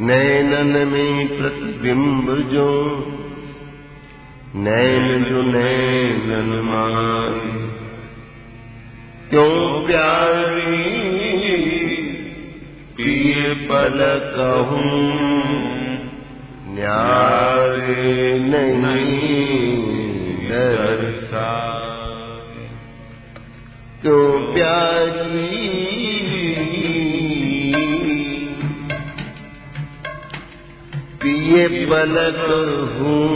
नैनन में प्रतिबिंब जो नैन जो नैनन माए क्यों प्यारी पिए पल कहूँ न्यारे नहीं दरसा। क्यों प्यारी पलक हूँ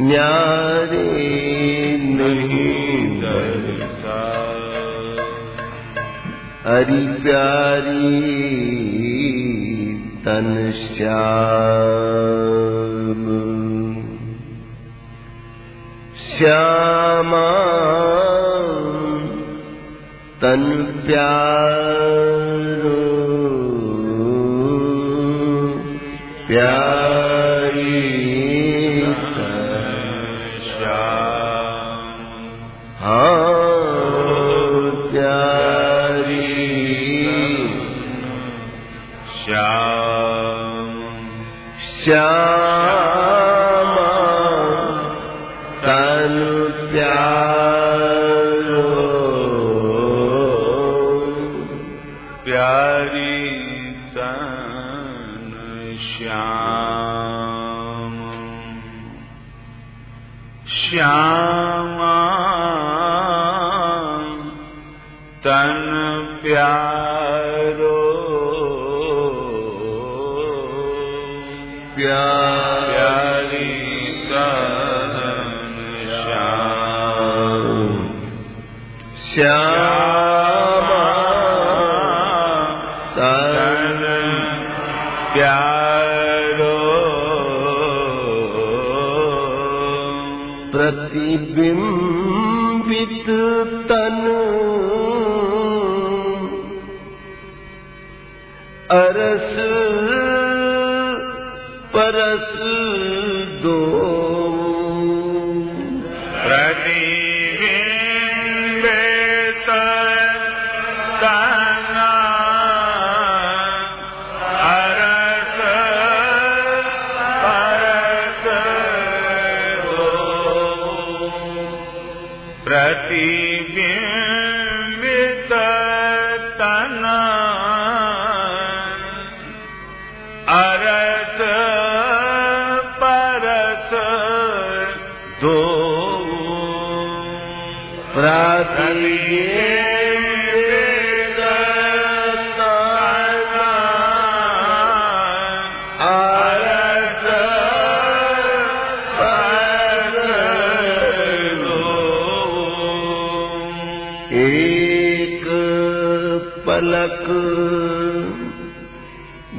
न्यारे नहीं दरसा हरि प्यारी तन श्याम श्यामा तन प्यारी श्याम श्यामा तन प्यारो। प्रतिबिंबित तन। अरस परस दो परस दो। प्रतिबिंबित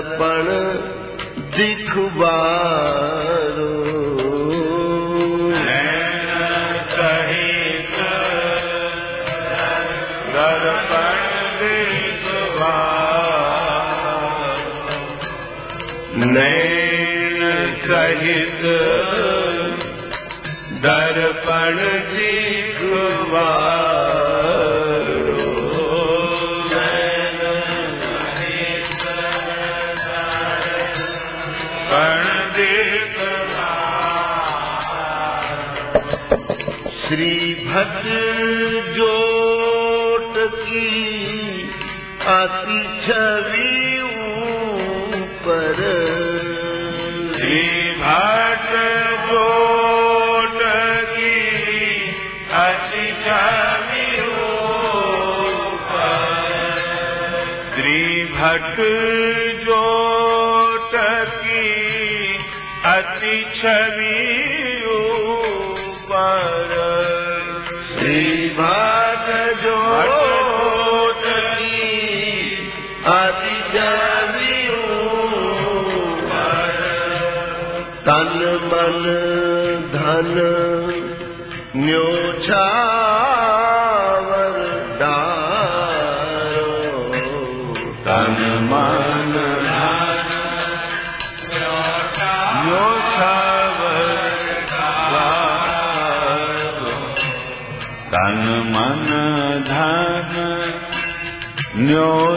दर्पण दिखबारो नैन सहित दर्पण दिखबारो श्रीभद्र जोट की अति छवि पर श्रीभद्र जोट की अति छवि श्रीभट्ट अति छवि ऊपर। श्री अति छवि तन मन धन न्योछावर डारो तन मन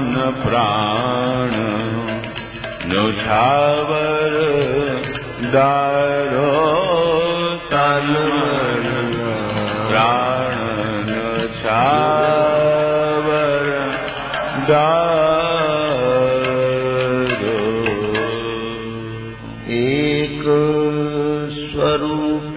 मन प्राण। नछर दारो तन प्राण। नुठावर दारो। एक स्वरूप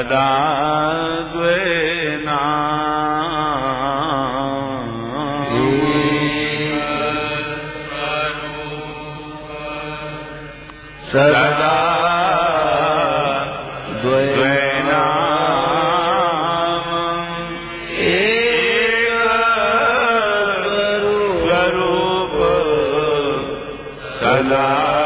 सदा द्वैणा सदा द्वै वेणा सदा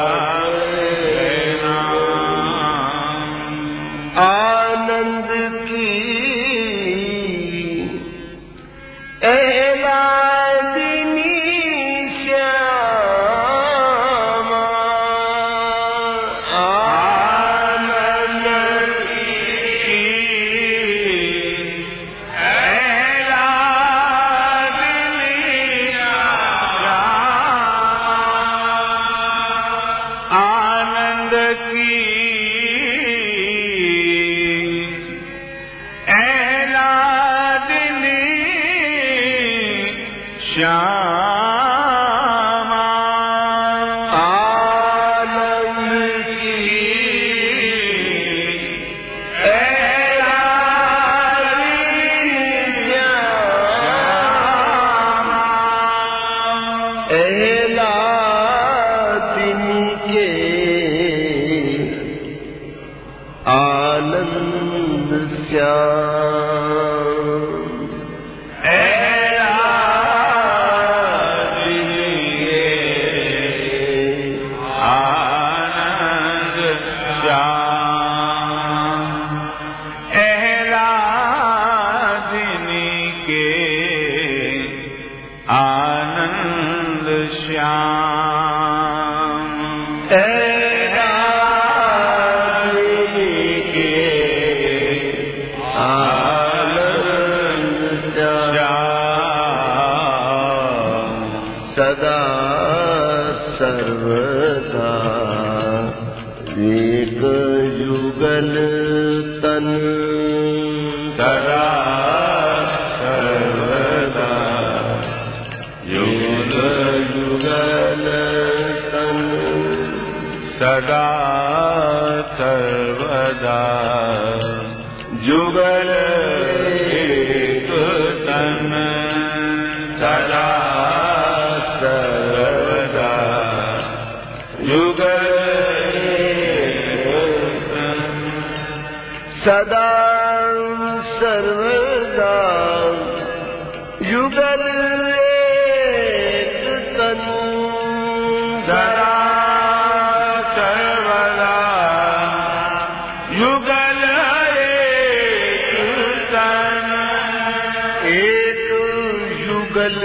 Yeah. तनु सदा युग युगल सदा सदा युगल तन। सर्वदा युगल एक तन। एक युगल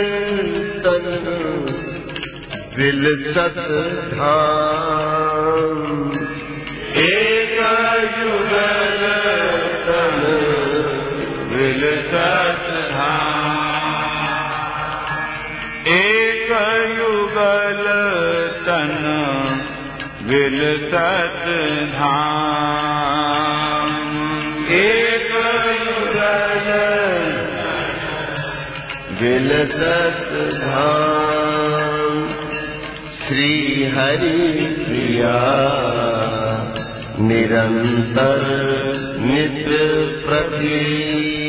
तन। विलसत धाम। एक युगल तन बा एकुगल विलसुगल विलस श्रीहरि प्रिया निरन्तर नित्य प्रति।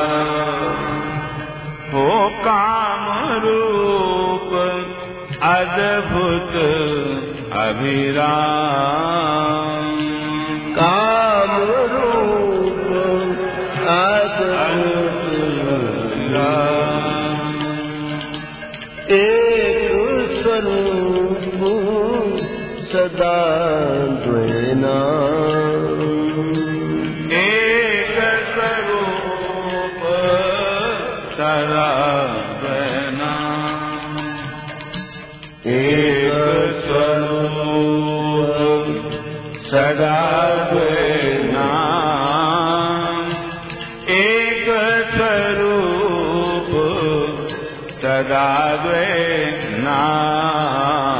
रूप अद्भुत अभिराम। काम रूप अद्भुत एक स्वरूप सदा सदा नाम